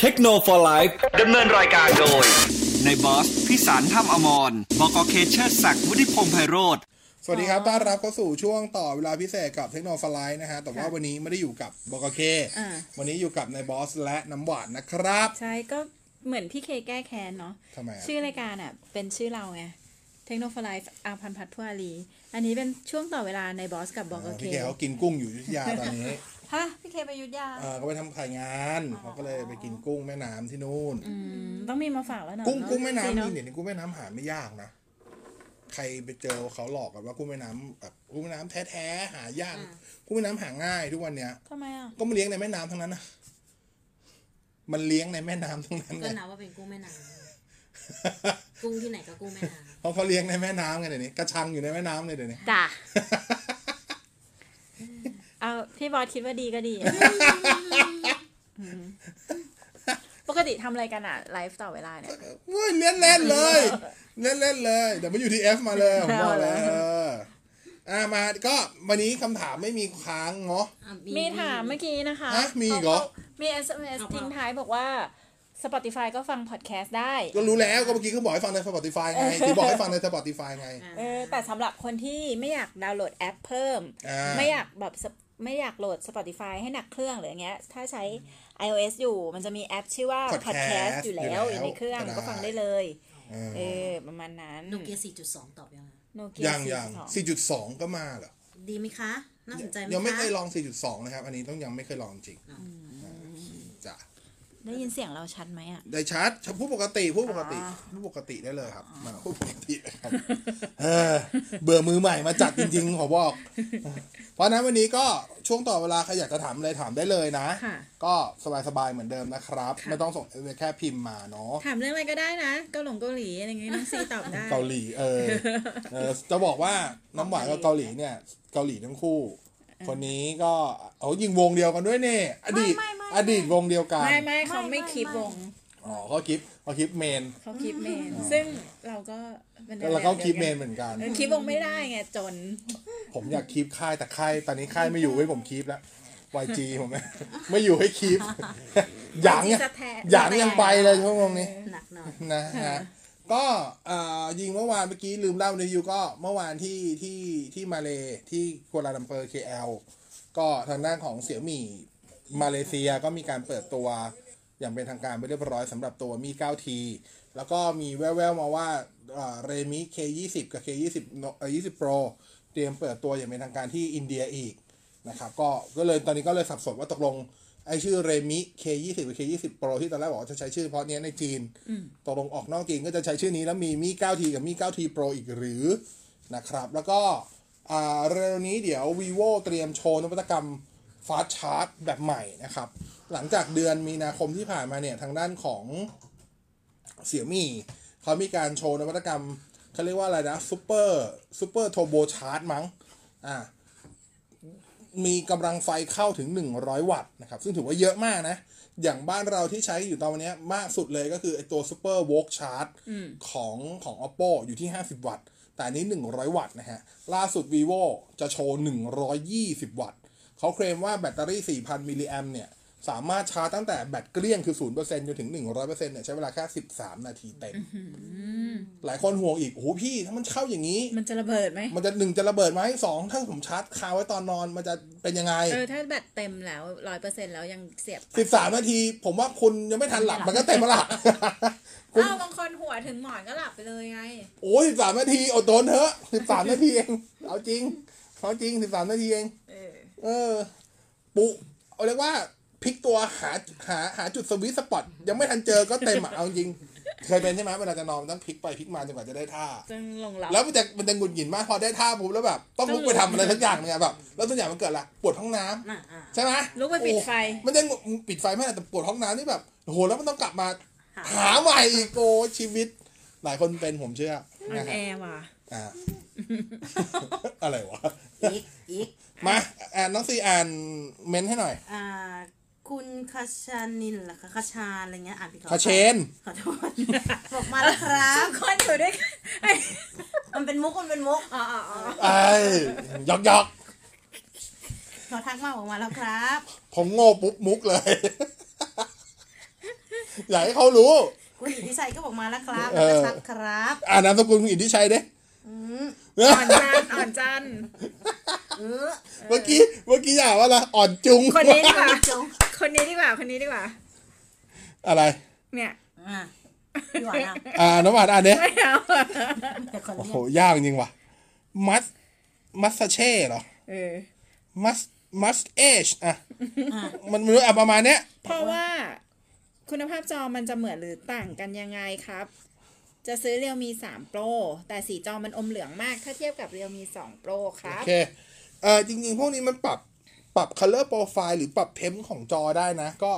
เทคโนโลยีดำเนินรายการโดยในบอสพิสารถ้ำอมรบกเคเชอร์ศักดิ์วุฒิพงษ์ไพโรธสวัสดีครับ ต้อนรับเข้าสู่ช่วงต่อเวลาพิเศษกับเทคโนโลยีนะฮะ แต่ว่าวันนี้ไม่ได้อยู่กับบกเคอ่าวันนี้อยู่กับนายบอสและน้ำหวานนะครับ ใช่ก็เหมือนพี่เคแก้แค้นเนาะทำไมอะชื่อรายการอะ เป็นชื่อเราไงเทคโนโลยีอาพันธ์พัฒน์พัวอารีอันนี้เป็นช่วงต่อเวลาในบอสกับบอกเออเคพี่แกเขากินกุ้งอยู่อยุธยาตอนนี้ ฮะพี่เคไปอยุทธยาเออเขาไปทำถ่ายงานเขาก็เลยไปกินกุ้งแม่น้ำที่นู่น อืมต้องมีมาฝากแล้วเนาะกุ้งกุ้งแม่จริน้ำเนนี่อะเดี๋ยวนี้กุ้งแม่น้ำหาไม่ยากนะ ใครไปเจอเขาหลอกกันว่ากุ้งแม่น้ำแบบกุ้งแม่น้ำแท้ๆหายากกุ้งแม่น้ำหาง่ายทุกวันเนี้ย ทำไมอะก็มาเลี้ยงในแม่น้ำทั้งนั้นนะมันเลี้ยงในแม่น้ำทั้งนั้นก็เลยนับว่าเป็นกุ้งแม่น้ำ กุ้งที่ไหนก็กุ้งแม่น้เพราะเขาเลี้ยงในแม่น้ำไงเดี๋ยวนี้กระชังอยู่ในแม่น้ำเลยเดี๋ยวนี้ จ้ะ เอาพี่บอสคิดว่าดีก็ดีอืมปกติทำอะไรกันอะไลฟ์ต่อเวลาเนี่ยเฮ้ยเล่นเล่นๆเลย เล่นเล่นๆเลย เดี๋ยวมาอยู่ที่เอฟมาเลยผมบอกเลยเอาเลยเอออ่ามาก็วันนี้คำถามไม่มีค้างเนาะำอะ มีถามเมื่อกี้นะคะฮะมีอีกเหรอ มี SMS ทิ้งท้ายบอกว่า Spotify ก็ฟังพอดแคสต์ได้ ก็รู้แล้วก็เมื่อกี้เขาบอกให้ฟังใน Spotify ไงที่บอกให้ฟังใน Spotify ไง อะ เออแต่สำหรับคนที่ไม่อยากดาวน์โหลดแอปเพิ่ม อ่า ไม่อยากแบบส ไม่อยากโหลด Spotify ให้หนักเครื่องหรืออย่างเงี้ย ถ้าใช้ iOS อยู่มันจะมีแอปชื่อว่า Podcast Podcast อยู่แล้วอยู่แล้วอยู่ในเครื่องก็ได้ก็ฟังได้เลยเออเออ ประมาณนั้นโนเกีย4.2 ตอบยังไงโนเกียยังยัง4.2 ก็มาเหรอ ดีไหมคะ น่าสนใจไหมคะ ยังไม่เคยลอง 4.2 นะครับ อันนี้ต้องยังไม่เคยลองจริงจ้ะ ได้ยินเสียงเราชัดไหมอะ ได้ชัดพูดปกติพูดปกติอ่าพูดปกติได้เลยครับมาพูดปกติเลยครับเออ เบื่อมือใหม่มาจัดจริงๆขอบอก เพราะฉะนั้นวันนี้ก็ช่วงต่อเวลาใครอยากจะถามอะไรถามได้เลยนะค่ะก็สบายๆเหมือนเดิมนะครับค่ะไม่ต้องส่งแค่พิมพ์มาเนาะถามเรื่องอะไรก็ได้นะเกาหลงเกาหลีอะไรอย่างเงี้ยน้องซีตอบได้เกาหลีเออเออจะบอกว่าน้ำหวานกับเกาหลีเนี่ย เกาหลีทั้งคู่ คนนี้ก็เอายิงวงเดียวกันด้วยเนี่ยอดีตไม่ไม่ไม่อดีตวงเดียวกัน ไม่ไม่เขาไม่ไม่ไม่คลิปวงอ๋อเขาคลิปเขาคลิปเมนเขาคลิปเมน ซึ่งเราก็เป็นแล้วเขาคลิปเมนเเหมือนกันออคลิปวงไม่ได้ไงจน ผมอยากคีบค่ายแต่ค่ายตอนนี้ค่ายไม่อยู่ให้ผมคีบแล้ว YG ผมไม่ไม่อยู่ให้คีบหยางยังจะแทะหยางยังไปเลยช่วงนี้หนักหน่อยนะฮะ ก็ยิงเมื่อวานเมื่อกี้ลืมเล่าในยูก็เมื่อวานที่ที่ที่มาเลที่กัวลาลัมเปอร์ KL ก็ทางด้านของเสี่ยมี่มาเลเซียก็มีการเปิดตัวอย่างเป็นทางการไปเรียบร้อยสำหรับตัวมี 9T แล้วก็มีแว่วๆมาว่าเรมิ K20 กับ K20 เอ่อ20 Pro เตรียมเปิดตัวอย่างเป็นทางการที่อินเดียอีกนะครับก็ก็เลยตอนนี้ก็เลยสับสนว่าตกลง ไอชื่อเรมิ K20 หรือ K20 Pro ที่ตอนแรกบอกว่าจะใช้ชื่อเพราะเนี้ยในจีนตกลงออกนอกจีนก็จะใช้ชื่อนี้แล้วมีมี 9T กับมี 9T Pro อีกหรือนะครับ แล้วก็อ่าเร็วนี้เดี๋ยว vivo เตรียมโชว์นวัตกรรม fast charge แบบใหม่นะครับ หลังจากเดือนมีนาคมที่ผ่านมาเนี่ย ทางด้านของเสี่ยมี่เขามีการโชว์นวัตกรรมเขาเรียกว่าอะไรนะซูเปอร์ซูเปอร์โทโบชาร์จมั้งอ่า มีกำลังไฟเข้าถึง 100 วัตต์นะครับ ซึ่งถือว่าเยอะมากนะ อย่างบ้านเราที่ใช้อยู่ตอนนี้มากสุดเลยก็คือไอตัว Super v o l k Charge ของของ Oppo อยู่ที่ 50 วัตต์ แต่อันนี้ 100 วัตต์นะฮะ ล่าสุด vivo จะโชว์ 120 วัตต์ เขาเคลมว่าแบตเตอรี่ 4,000 มิลลิแอมเนี่ย สามารถชาร์จตั้งแต่แบตเกลี้ยงคือ0%จนถึง100%เนี่ยใช้เวลาแค่13นาทีเต็ม หลายคนห่วงอีกโอ้โหพี่ถ้ามันเข้าอย่างนี้ มันจะระเบิดไหมมันจะหนึ่งจะระเบิดไหมสองถ้าผมชาร์จคาไว้ตอนนอนมันจะเป็นยังไง เออ ถ้าแบตเต็มแล้วร้อยเปอร์เซ็นแล้วยังเสียบสิบสามนาที ผมว่าคุณยังไม่ทันหลับมันก็เต็มแล้วล่ะคุณอ้าวบางคนหัวถึงหมอนก็หลับไปเลยไง โอ้ยสิบสามนาทีอดทนเถอะสิบสามนาทีเองเอาจริงเอาจริงสิบสามนาทีเองเออเออปุเอาเรียกว่า พลิกตัวหาหาหาจุดสวิตช์สปอตยังไม่ทันเจอก็เต็มอะเอาจริง เคยเป็นใช่ไหมเวลาจะนอนมันต้องพลิกไปพลิกมาจนกว่าจะได้ท่าจึงลงหลับแล้วมันจะมันจะหงุดหงิดมากพอได้ท่าปุ๊บแล้วแบบต้องลุกไปทำอะไรสักอย่างเนี่ยแบบแล้วตัวอย่างมันเกิดอะไรปวดห้องน้ำอะอะใช่ไหมลุกไปปิดไฟโอ้มันจะงงปิดไฟไม่ได้แต่ปวดห้องน้ำนี่แบบโอ้โหแล้วมันต้องกลับมา หาใหม่อีกโอ้ชีวิต หลายคนเป็นผมเชื่อมันนะแอฮะร์ว่ะอ่าอะไรวะอีกอีกมาอ่านน้องซีอ่านเมนให้หน่อย อ่า คุณคาชานินเหรอคะคาชาอะไรเงี้ยอ่านผิดขอคาเชน ขอโทษบอกมาแล้วครับ คนอยู่ด้วยกันไอ้มันเป็นมุกมันเป็นมุกอ๋ออ๋ออ๋อไอ้หยอกหยอกเขาทักมาบอกมาแล้วครับผมโง่ปุ๊บมุกเลย อยากให้เขารู้ คุณอิทธิชัยก็บอกมาแล้วครับเอแล้วอก็ชัดครับ อ่านามสกุลคุณอิทธิชัยเด้ อืมอ่อนจันอ่อนจันเออเมื่อกี้เมื่อกี้อยากว่าอะไรอ่อนจุงคนนี้ดีกว่าจงคนนี้ดีกว่าคนนี้ดีกว่า อะไร เนี่ยอะพี่หวานอะอ่าน้ำหวานอ่านเนี้ยไม่เอาแต่คนโอ้เรีโหยกยากจริงว่ะมัสมัสเช่เหรอเออ มัสมัสเอชอะอะมันมันรู้อะประมาณเนี้ยเพราะว่าคุณภาพจอมันจะเหมือนหรือต่างกันยังไงครับ จะซื้อเรียวมี 3 Pro แต่สีจอมันอมเหลืองมาก ถ้าเทียบกับเรียวมี 2 Pro คโอรับเคเอ่อจริง ๆ พวกนี้มันปรับปรับ color profile หรือปรับเทมของจอได้นะ ก็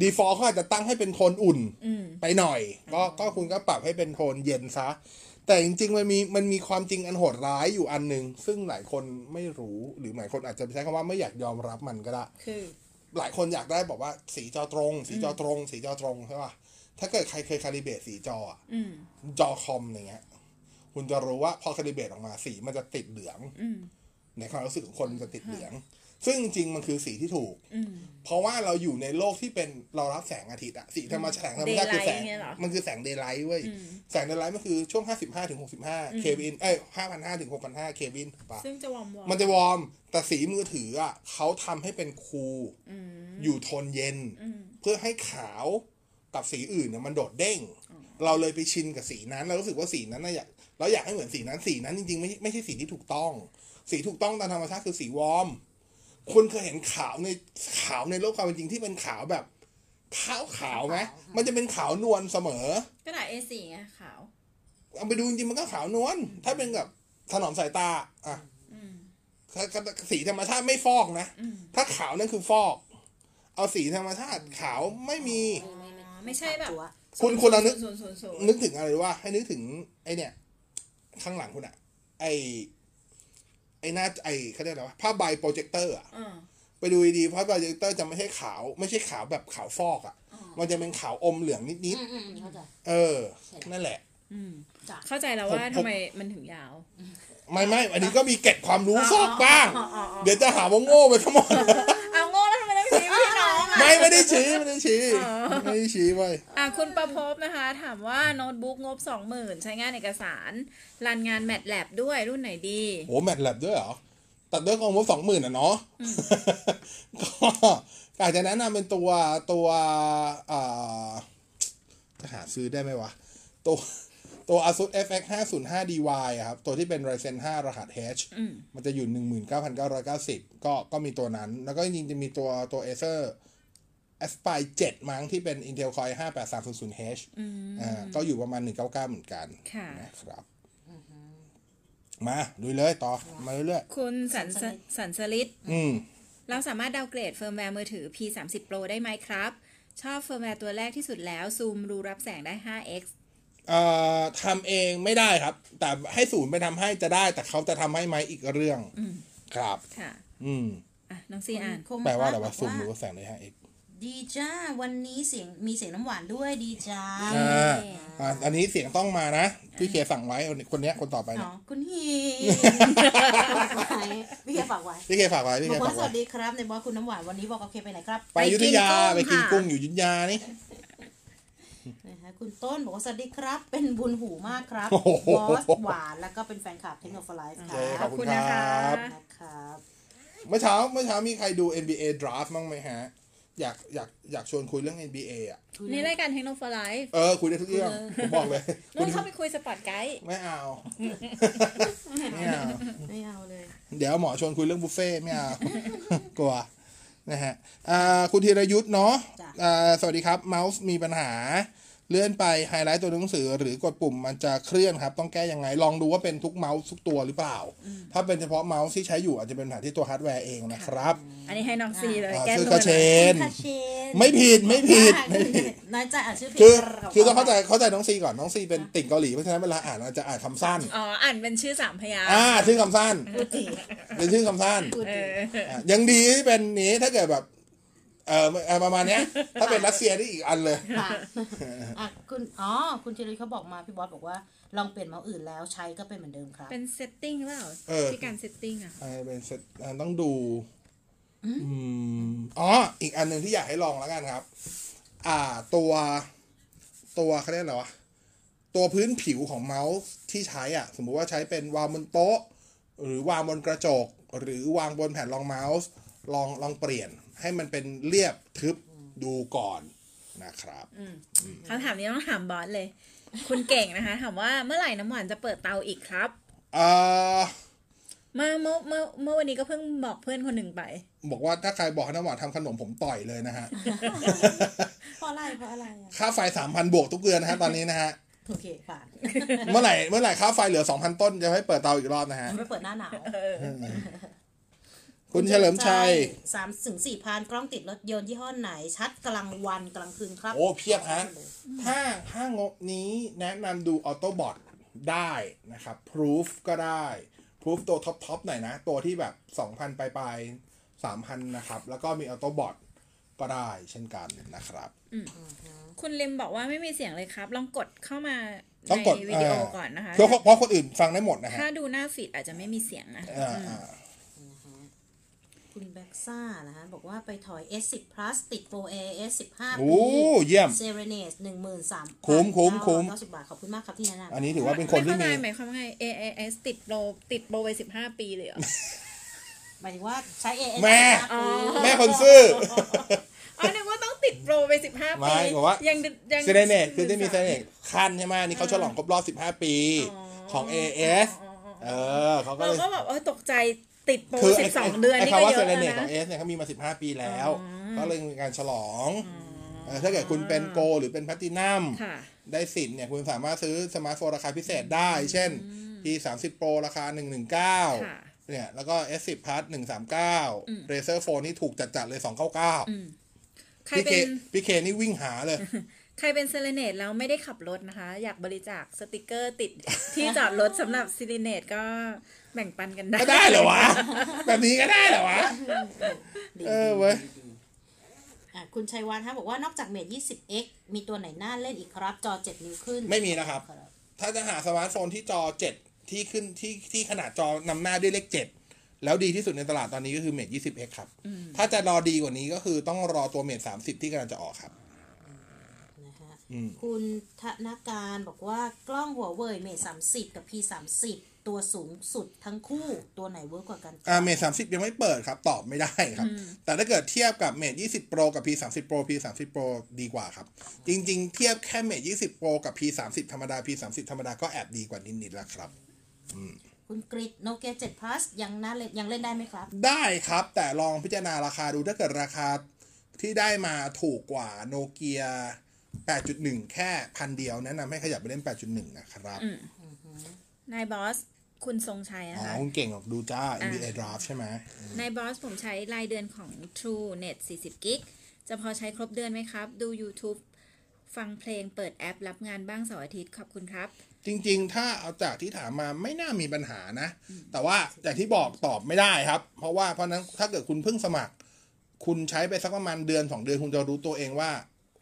default เขาอาจจะตั้งให้เป็นโทนอุ่นอืม ไปหน่อย ก็ก็คุณก็ปรับให้เป็นโทนเย็นซะ แต่จริง ๆ มันมีมันมีความจริงอันโหดร้ายอยู่อันหนึ่งซึ่งหลายคนไม่รู้หรือหลายคนอาจจะใช้คำว่าไม่อยากยอมรับมันก็ได้ คือ หลายคนอยากได้บอกว่าสีจอตรง สีจอตรง สีจอตรงใช่ป่ะ ถ้าเกิดใครเคยคาลิเบตสีจออะอืมจอคอมอย่างเงี้ย คุณจะรู้ว่าพอคาลิเบตออกมาสีมันจะติดเหลืองอืมในความรู้สึกของคนมันจะติดเหลือง ซึ่งจริงๆมันคือสีที่ถูกอืมเพราะว่าเราอยู่ในโลกที่เป็นเรารับแสงอาทิตย์อะสีธรรมชาติแสงธรรมชาติคือแสง Daylight เนี่ยเหรอมันคือแสง Daylight เว้ยอืมแสง Daylight มันคือช่วง 55ถึง65 Kelvin เอ้ย5,500ถึง6,500 Kelvin ถูกปะซึ่งจะ warm warm มันจะ warm แต่สีมือถืออะเขาทำให้เป็น cool อืมอยู่โทนเย็นอืมเพื่อให้ขาว กับสีอื่นเนี่ยมันโดดเด้ง เราเลยไปชินกับสีนั้น เรารู้สึกว่าสีนั้นน่ะอยากเราอยากให้เหมือนสีนั้นสีนั้นจริงๆไม่ไม่ใช่สีที่ถูกต้อง สีถูกต้องตามธรรมชาติคือสีวอร์มคุณเคยเห็นขาวในขาวในโลกความเป็นจริงที่เป็นขาวแบบขาวขาวไหมมันจะเป็นขาวนวลเสมอกระดาษ A4 ไงขาวเอาไปดูจริงๆมันก็ขาวนวลถ้าเป็นแบบถนอมสายตาอะอืมถ้าสีธรรมชาติไม่ฟอกนะอืมถ้าขาวนั่นคือฟอก เอาสีธรรมชาติขาวไม่มีอ๋อ ไม่ใช่แบบตัวคุณคุณลองนึกศูนย์ศูนย์ศูนย์นึกถึงอะไรรู้ว่า ให้นึกถึง ไอเนี่ย ข้างหลังคุณอะไอไอหน้าไอเขาเรียกอะไรวะภาพใบโปรเจคเตอร์อะอ่าไปดูดีๆภาพใบโปรเจคเตอร์จะไม่ใช่ขาว ไม่ใช่ขาวแบบขาวฟอกอะมันจะเป็นขาวอมเหลืองนิดอืมอืมเข้าใจๆเออ นั่นแหละอืมจ้ะเข้าใจแล้วว่าผมทำไมมันถึงยาว ไม่ไม่อันนี้ก็มีเก็บความรู้ซอกบ้างอ๋ออ๋ออ๋อเดี๋ยวจะหาว่าโง่ไปทั้งหมดเอา ไม่ไม่ได้ชี้ไม่ได้ชี้ไม่ได้ชี้ไว้ยอะคุณประพบนะคะ ถามว่าโน้ตบุ๊กงบสองหมื่นใช้งานเอกสารรันงานแมทแลบด้วยรุ่นไหนดีโหแมทแลบด้วยเหรอตัดด้วยกองงบสองหมื่นอะเนาะก็อาจจะแนะนำเป็นตัวตัวอ่าจะหาซื้อได้ไหมวะ ตัวตัว ASUS FX 505 DY อะครับ ตัวที่เป็น Ryzen 5 รหัส H อืมมันจะอยู่ 19,990 ก็ก็มีตัวนั้น แล้วก็จริงๆจะมีตัวตัว Acer Aspire 7 มั้งที่เป็น Intel Core i5-8300H อืมอ่าก็อยู่ประมาณ 199 เหมือนกันค่ะนะครับ มาดูเลยต่อ มาเรื่อยคุณสันสสันสลิดๆอืมเราสามารถ downgrade firmware มือถือ P30 Pro ได้ไหมครับ ชอบเฟิร์มแวร์ตัวแรกที่สุดแล้ว ซูมรูรับแสงได้ 5x เอ่อทำเองไม่ได้ครับ แต่ให้ศูนย์ไปทำให้จะได้ แต่เขาจะทำให้ไหมอีกเรื่องอืมครับ ค่ะ อืมอะน้องซีอ่านคมแปลว่าอะไรบวะกซูมรู้ว่าแสงได้ห้าเอก ดีจ้า วันนี้เสียงมีเสียงน้ำหวานด้วยดีจ้าอ่าอ่าอันนี้เสียงต้องมานะพี่เคสั่งไว้คนเนี้ยคนต่อไปอ๋เนี่อยคุณฮีพี่แกฝากไว้พี่เคฝากไว้พี่บเคอกว่าฝากสไว้วัสดีครับในบอสคุณน้ำหวานวันนี้บอกโอเคไปไหนครับไปอยุธยาไปไปกิกินนกุ้งกุ้งอยู่อยุธยานี่ นะคะคุณต้นบอกว่าสวัสดีครับ เป็นบุญหูมากครับโอ้โห บอสหวานแล้วก็เป็นแฟนคลับเทคโนโลยีคโอเครัขอบบคุณนะคคะรับนะครับ เมื่อเช้าเมื่อเช้ามีใครดู NBA draft มั้งไหมฮะ อยากอยากอยากชวนคุยเรื่อง NBA อะนี่รายการ Techno For Life เออ คุยได้ทุกเรื่อง ผมบอกเลยนู่นเข้าไปคุย Sport Guide ไม่เอา ไม่เอา ไม่เอาเลย เดี๋ยวหมอชวนคุยเรื่องบุฟเฟ่ต์ไม่เอากลัวนะฮะอ่าคุณธีรยุทธ์เนาะจ้ะอ่าสวัสดีครับเมาส์มีปัญหา เลื่อนไปไฮไลท์ตัวหนังสือ หรือกดปุ่มมันจะเคลื่อนครับ ต้องแก้ยังไง ลองดูว่าเป็นทุกเมาส์ทุกตัวหรือเปล่า ถ้าเป็นเฉพาะเมาส์ที่ใช้อยู่อาจจะเป็นปัญหาที่ตัวฮาร์ดแวร์เองนะครับ อันนี้ให้น้องซีเลยอ่าแก้ชื่อตัวกระเชหน่อยนคาเชน ไม่ผิดไม่ผิดไม่ผิดน้อยใจอ่านชื่อผิดคือคือต้องเข้าใจเข้าใจน้องซีก่อนน้องซีเป็นติ่งเกาหลีเพราะฉะนั้นเวลาอ่านอาจจะอ่านคำสั้นอ๋ออ่านเป็นชื่อสามพยางค์อ่าชื่อคำสั้นพูดจริงเป็นชื่อคำสั้นพูดเอจริงออะยังดีที่เป็นนี้ถ้าเกิดแบบ เออเอ่อประมาณเนี้ย ถ้าเป็นรัสเซียนี่อีกอันเลยค่ะอะคุณอ๋อคุณจิริเขาบอกมาพี่บอสบอกว่าลองเปลี่ยนเมาส์อื่นแล้วใช้ก็เป็นเหมือนเดิมครับ เป็น setting หรือเปล่าเออ ที่การ setting อะอ่าเป็นเซตอ่าต้องดูอืมอ๋ออีกอันหนึ่งที่อยากให้ลองแล้วกันครับ อ่าตัวตัวเขาเรียกอะไรวะตัวพื้นผิวของเมาส์ที่ใช้อะ สมมุติว่าใช้เป็นวางบนโต๊ะ หรือวางบนกระจก หรือวางบนแผ่นรองเมาส์ลองลองเปลี่ยน ให้มันเป็นเรียบทึบดูก่อนนะครับคำถามนี้ต้องถามบอสเลย คุณเก่งนะคะ ถามว่าเมื่อไหร่น้ำหวานจะเปิดเตาอีกครับเอ่อเมื่อเมื่อเมื่อเมื่อวันนี้ก็เพิ่งบอกเพื่อนคนหนึ่งไป บอกว่าถ้าใครบอกให้น้ำหวานทำขนมผมต่อยเลยนะฮะเพราะอะไรเพราะอะไรอะค่าไฟสามพันบวกทุกเดือนนะฮะตอนนี้นะฮะโอเคผ่านเมื่อไหร่เมื่อไหร่ค่าไฟเหลือสองพันต้นจะให้เปิดเตาอีกรอบนะฮะไม่เปิดหน้าหนาว คุณเฉลิมชัยสามถึงสี่พันกล้องติดรถยนต์ยี่ห้อไหน ชัดกลางวันกลางคืนครับ โอ้เพียบฮะถ้าถ้างบนี้แนะนำดู Autobot ได้นะครับ Proof ก็ได้ Proof ตัวท็อปท็อปหน่อยนะ ตัวที่แบบ 2,000ปลายปลายสามพันนะครับ แล้วก็มี Autobot ก็ได้เช่นกันนะครับ คุณลิมบอกว่าไม่มีเสียงเลยครับ ลองกดเข้ามาต้องกดในวิดีโอเอ่อก่อนนะคะเพราะเพราะคนอื่นฟังได้หมดนะฮะถ้าดูหน้าฟีดอาจจะไม่มีเสียงนะอ่าอ่า คุณแบ็กซ่านะคะ บอกว่าไปถอย S10 plus ติด 4A S15 โอ้เยี่ยมเซเรเนสหนึ่งหมื่นสามคุ้มคุ้มคุ้มเก้าสิบบาท ขอบคุณมากครับที่แนะนำอันนี้ถือว่าเป็นคนที่ไม่มีเข้าใจหมายความว่าไง AAS ติดโปรติดโปรไปสิบห้าปีเลยเหรอหมายถึงว่าใช้ AS แม่อ๋อแม่คนซื่ออ๋อนึกว่าต้องติดโปรไปสิบห้าไม่ปีบอกว่ายังยังเซเรเนตคือที่มีเซเรเนตขั้นใช่ไหมนี่เขาฉลองครบรอบ15ปีของ AS เออเขาก็เราเลยก็แบบเออตกใจ ติดโปรคือสิไอ้บสองเดือนไอ้นี่ก็คำว่าเยเซอะเลแล้วเนตขนะองเอสเนี่ยเขามีมา15ปีแล้ว ก็เลยมีการฉลองเออถ้าเกิดคุณเป็นโก หรือเป็นแพลตตินัมค่ะได้สิทธิ์เนี่ยคุณสามารถซื้อสมาร์ทโฟนราคาพิเศษได้ เช่น P 3 0 Pro ราคาค่ะ119 เนี่ย แล้วก็ S10 Plus 139 Razer Phone นี่ถูกจัดๆเลย 299ใครพี่เคเป็นพี่เคนี่วิ่งหาเลย ใครเป็น Serenade แล้วไม่ได้ขับรถนะคะ อยากบริจาคสติกเกอร์ติดที่จอดรถสำหรับ Serenade ก็ แบ่งปันกันได้ก็ได้เหรอวะ แบบนี้ก็ได้เหรอวะดีเออเว้ยอะคุณชัยวัฒน์ฮะบอกว่านอกจากเมท 20x มีตัวไหนน่าเล่นอีกครับ จอ 7 นิ้วขึ้น ไม่มีนะครับครับ ถ้าจะหาสมาร์ทโฟนที่จอ 7 ที่ขึ้นที่ที่ขนาดจอนำหน้าด้วยเลข 7 แล้วดีที่สุดในตลาดตอนนี้ก็คือเมท 20x ครับ ถ้าจะรอดีกว่านี้ก็คือต้องรอตัวเมท 30 ที่กำลังจะออกครับนะฮะอืมคุณธนการบอกว่ากล้องหัวเว่ยเมท 30 กับ P 30 ตัวสูงสุดทั้งคู่ตัวไหนเวิร์กกว่ากันอ่าเมท30ยังไม่เปิดครับ ตอบไม่ได้ครับ แต่ถ้าเกิดเทียบกับเมท20 Pro กับ P 30 Pro P 30 Pro ดีกว่าครับ จริง ๆ เทียบแค่เมท20 Pro กับ P 30ธรรมดา P 30ธรรมดาก็แอบดีกว่านิดๆแล้วครับคุณกริดโนเกีย7 plus ยังน่าเล่นยังเล่นได้ไหมครับ ได้ครับแต่ลองพิจารณาราคาดูถ้าเกิดราคาที่ได้มาถูกกว่าโนเกีย8.1 แค่พันเดียวแนะนำให้ขยับไปเล่น 8.1 นะครับนายบอส คุณทรงชัยอ๋นะอคะคุณเก่งหรอกดูจ้า NBA Draft ใช่ไหมนายบอสผมใช้รายเดือนของ True Net 40 กิก จะพอใช้ครบเดือนไหมครับ ดู YouTube ฟังเพลงเปิดแอปรับงานบ้างเสาร์อาทิตย์ขอบคุณครับ จริงๆ ถ้าเอาจากที่ถามมาไม่น่ามีปัญหานะ แต่ว่าอย่างที่บอกตอบไม่ได้ครับ เพราะว่าเพราะนั้นถ้าเกิดคุณเพิ่งสมัคร คุณใช้ไปสักประมาณเดือนสองเดือนคุณจะรู้ตัวเองว่า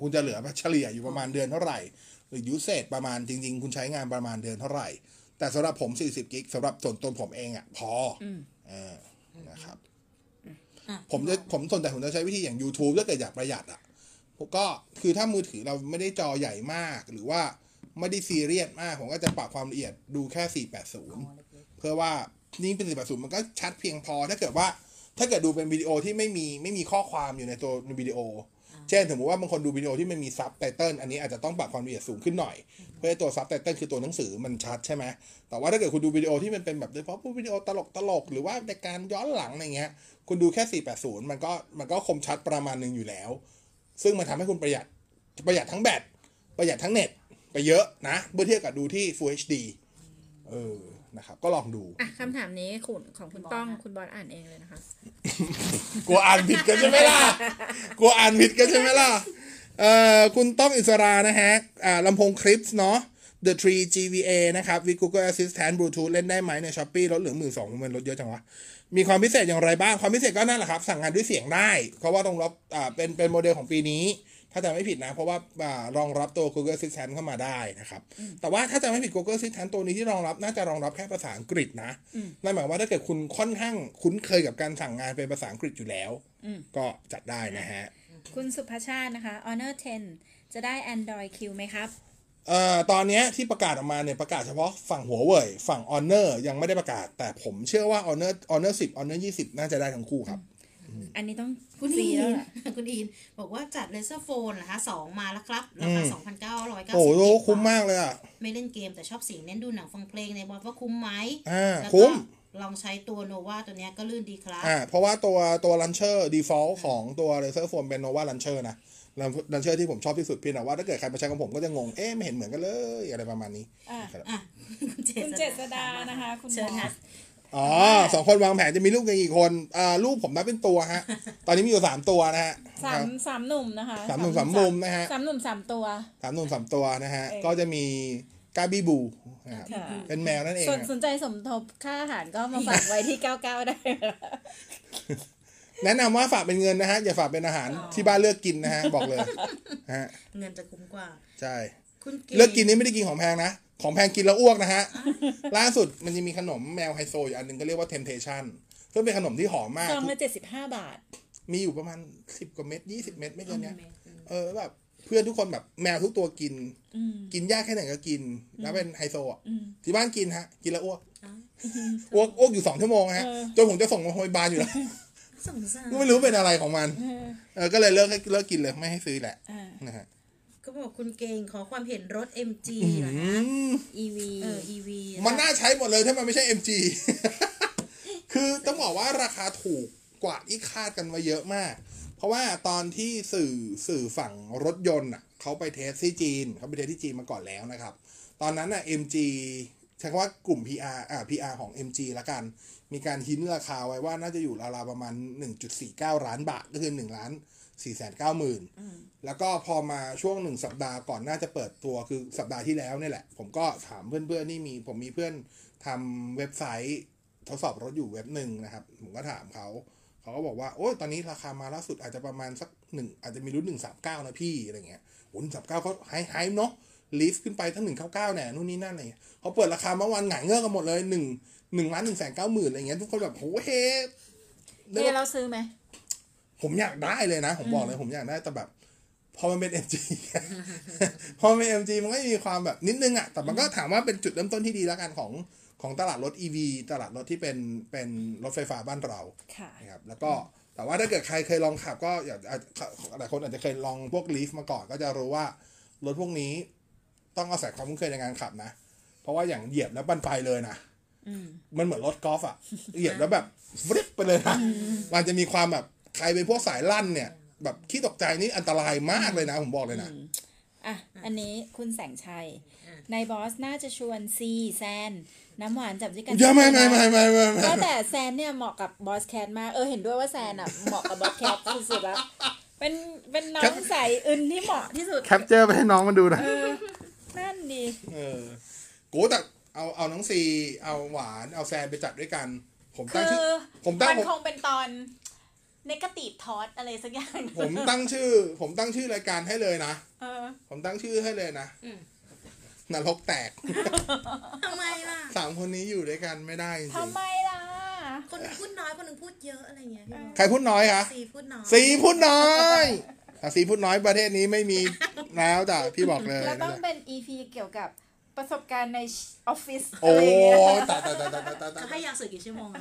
คุณจะเหลือเฉลี่ยอยู่ประมาณเดือนเท่าไหร่ หรือยูเซตประมาณจริง ๆ คุณใช้งานประมาณเดือนเท่าไหร่ แต่สำหรับผม 40 กิกสำหรับส่วนตัวผมเองอะพออเออนะครับอะผมจะผมส่วนใหญ่ผมจะใช้วิธีอย่าง YouTube ถ้าเกิดอยากประหยัดอะผมก็คือถ้ามือถือเราไม่ได้จอใหญ่มากหรือว่าไม่ได้ซีเรียสมาก ผมก็จะปรับความละเอียดดูแค่ 480 เพื่อว่านี่เป็น 480 มันก็ชัดเพียงพอถ้าเกิดว่า ถ้าเกิดดูเป็นวิดีโอที่ไม่มีไม่มีข้อความอยู่ในตัววิดีโอ เช่นสมมติว่าบางคนดูวิดีโอที่มันมีซับไตเติลอันนี้อาจจะต้องปรับความละเอียดสูงขึ้นหน่อย เพื่อตัวซับไตเติลคือตัวหนังสือมันชัดใช่ไหมแต่ว่าถ้าเกิดคุณดูวิดีโอที่มันเป็นแบบโดยเฉพาะพวกวิดีโอตลกตลกหรือว่าในการย้อนหลังอะไรเงี้ย คุณดูแค่ 480 มันก็มันก็คมชัดประมาณหนึ่งอยู่แล้ว ซึ่งมันทำให้คุณประหยัดประหยัดทั้งแบตประหยัดทั้งเน็ตไปเยอะนะเมื่อเทียบกับดูที่ Full HD เออ นะครับ ก็ลองดูอะคำถามนี้คุณของคุณต้องคุณบอสอ่านเองเลยนะคะ กลัวอ่านผิดกันใช่ไหมล่ะ กลัวอ่านผิดกันใช่ไหมล่ะ เอ่อคุณต้องอิสรานะฮะ อ่าลำโพงคลิปส์เนาะ The Tree GVA นะครับ with Google Assistant Bluetooth เล่นได้ไหมใน s h อ p e e ลดเหลือหมื่นสองมันลดเยอะจังวะ มีความพิเศษอย่างไรบ้าง ความพิเศษก็นั่นแหละครับ สั่งงานด้วยเสียงได้ เพราะว่ารองรับอ่าเป็นเป็นโมเดลของปีนี้ ถ้าจำไม่ผิดนะ เพราะว่าอ่ารองรับตัว Google Assistant เข้ามาได้นะครับ แต่ว่าถ้าจำไม่ผิด Google Assistant ตัวนี้ที่รองรับน่าจะรองรับแค่ภาษาอังกฤษนะนั่นหมายความว่าถ้าเกิดคุณค่อนข้างคุ้นเคยกับการสั่งงานเป็นภาษาอังกฤษอยู่แล้ว ก็จัดได้นะฮะ คุณสุภาชาตินะคะ Honor 10 จะได้ Android Q ไหมครับเอ่อตอนเนี้ยที่ประกาศออกมาเนี่ยประกาศเฉพาะฝั่งหัวเว่ยฝั่ง Honor ยังไม่ได้ประกาศ แต่ผมเชื่อว่า Honor Honor 10 Honor 20 น่าจะได้ทั้งคู่ครับ อันนี้ต้องคุณฟรีอีแล้วนเหรอคุณอีน บอกว่าจัดเลเซอร์โฟนนะคะสองมาแล้วครับราคาอืมสองพันเก้าร้อยเก้าโอ้สิบโหคุ้มมากเลยอะ ไม่เล่นเกมแต่ชอบเสียงเน้นดูหนังฟังเพลงในบอสว่าคุ้มไหมอ่าแล้วก็คุ้มลองใช้ตัวโนวาตัวเนี้ยก็ลื่นดีครับอ่าเพราะว่าตัวตัว Launcher default ของตัว Razer Phone เป็น Nova Launcher นะ Launcher ที่ผมชอบที่สุดเพียงแต่ว่าถ้าเกิดใครมาใช้ของผมก็จะงง เอ๊ะไม่เห็นเหมือนกันเลย อะไรประมาณนี้อะครับอะคุณคุณเจษดานะคะ คุณเชิญบอค่ะส อ๋อสองคนวางแผนจะมีลูกกันกี่คนอ่าลูกผมนับเป็นตัวฮะ ตอนนี้มีอยู่สามตัวนะฮะสามสามหนุ่มนะคะสามหนุ่มสามมุมนะฮะสามหนุ่มสามตัวสามหนุ่มสามตัวนะฮะเออก็จะมีกาบีบูนะครับค่ะเป็นแมวนั่นเองส่วนอะสนใจสมทบค่าอาหารก็มาฝากไว้ที่99ได้นะแนะนำว่าฝากเป็นเงินนะฮะ อย่าฝากเป็นอาหารที่บ้านเลือกกินนะฮะ บอกเลยนะฮะเงินจะคุ้มกว่า ใช่คุณเลือกกินนี่ไม่ได้กินของแพงนะ ของแพงกินแล้วอ้วกนะฮะ ล่าสุดมันจะมีขนมแมวไฮโซอยู่อันหนึงก็เรียกว่า Temptation ซึ่งเป็นขนมที่หอมมากซองละ75บาท มีอยู่ประมาณสิบกว่าเม็ดยี่สิบเม็ดไม่เกินเนี้ย เออแบบเพื่อนทุกคนแบบแมวทุกตัวกินอืมกินยากแค่ไหนก็กิน แล้วเป็นไฮโซอะอืมที่บ้านกินฮะ กินแล้วอ้วกอ้วกอ้วกอยู่สองชั่วโมงฮะเออจนผมจะส่งโรงพยาบาลอยู่แล้วสงสารก็ไม่รู้เป็นอะไรของมัน เออเออก็เลยเลิกให้เลิกกินเลยไม่ให้ซื้อแหละอ่านะฮะ ก็บอกคุณเก่งขอความเห็นรถ MG อืเหรอคะม EV เออ EV มันน่าใช้หมดเลยถ้ามันไม่ใช่ MG คือต้องบอกว่าราคาถูกกว่าที่คาดกันไว้เยอะมาก เพราะว่าตอนที่สื่อสื่อฝั่งรถยนต์อะเขาไปเทสที่จีนเขาไปเทสที่จีนมาก่อนแล้วนะครับ ตอนนั้นอะ MG ใช้คำว่ากลุ่ม PR อ่า PR ของ MG ละกัน มีการหินราคาไว้ว่าน่าจะอยู่ราวๆประมาณ 1.49 ล้านบาทก็คือ1ล้าน 4 9 0 0 0 0แล้วก็พอมาช่วงหนึ่งสัปดาห์ก่อนน่าจะเปิดตัวคือสัปดาห์ที่แล้วเนี่ยแหละ ผมก็ถามเพื่อนๆนี่มีผมมีเพื่อนทำเว็บไซต์ ทดสอบรถอยู่เว็บหนึ่งนะครับ ผมก็ถามเขาเขาก็บอกว่าโอ้ยตอนนี้ราคามาล่าสุดอาจจะประมาณสักหนึ่งอาจจะมีรุ่นหนึ่งสามเก้านะพี่อะไรเงี้ยโอ้หนึ่งสามเก้าเขาไฮไฮเนาะลีฟขึ้นไปทั้งหนึ่งเก้าเก้าเนี่ยนู่นนี่นั่นอะไรเงี้ยเขาเปิดราคาเมื่อวานหงายเงือกกันหมดเลยหนึ่งหนึ่งล้านหนึ่งแสนเก้าหมื่นอะไรเงี้ยทุกคนแบบโหเฮเฮ้เราซื้อไหม ผมอยากได้เลยนะ ผมบอกเลยผมอยากได้แต่แบบพอมันเป็น MG พอมันเป็น MG มันก็มีความแบบนิดนึงอะแต่มันก็ถามว่าเป็นจุดเริ่มต้นที่ดีแล้วกันของของตลาดรถ EV ตลาดรถที่เป็นเป็นรถไฟฟ้าบ้านเราค่ะนะครับแล้วก็แต่ว่าถ้าเกิดใครเคยลองขับก็อยากอาจหลายคนอาจจะเคยลองพวกลีฟมาก่อน ก็จะรู้ว่ารถพวกนี้ต้องอาศัยความคุ้นเคยในการขับนะ เพราะว่าอย่างเหยียบแล้วบันไปเลยนะอืมมันเหมือนรถกอล์ฟอะเหยียบแล้วแบบฟริปไปเลยนะมันจะมีความแบบ ใครเป็นพวกสายลั่นเนี่ย แบบขี้ตกใจนี่อันตรายมากเลยนะ ผมบอกเลยนะอะ อันนี้คุณแสงชัยนายบอสน่าจะชวนซีแซน น้ำหวานจับด้วยกันอย่าไม่ไม่ไม่ไม่ไม่ไม่ก็แต่แซนเนี่ยเหมาะกับบอสแคทมากเออเห็นด้วยว่าแซนอะเหมาะกับบอสแคทสุดๆแล้วเป็นเป็นน้องใสอึนที่เหมาะที่สุดแคปเจอร์ไปให้น้องมันดูนะเออนั่นดีเออโกแต่เอาเอาน้องซีเอาหวานเอาแซนไปจัดด้วยกัน ผมคืตั้งอชื่อผมตั้งมันคงเป็นตอนเนกาทีฟทอสอะไรสักอย่าง ผมตั้งชื่อ ผมตั้งชื่อรายการให้เลยนะเออ ผมตั้งชื่อให้เลยนะอืมนรกแตกทำไมล่ะสามคนนี้อยู่ด้วยกันไม่ได้จริงทำไมล่ะ คนหนึงพูดน้อยคนหนึงพูดเยอะอะไรเงี้ยพี่บอสใครพูดน้อยคะซีพูดน้อยซีพูดน้อยถ้าซีพูดน้อยประเทศนี้ไม่มีแล้วจ้ะพี่บอกเลยแล้วต้องเป็น EP เกี่ยวกับประสบการณ์ในออฟฟิศโอ้อะไรอย่างเงี้ยตายตายตายตายตายตายตาจะยให้ยาสือกี่ชั่วโมงอะ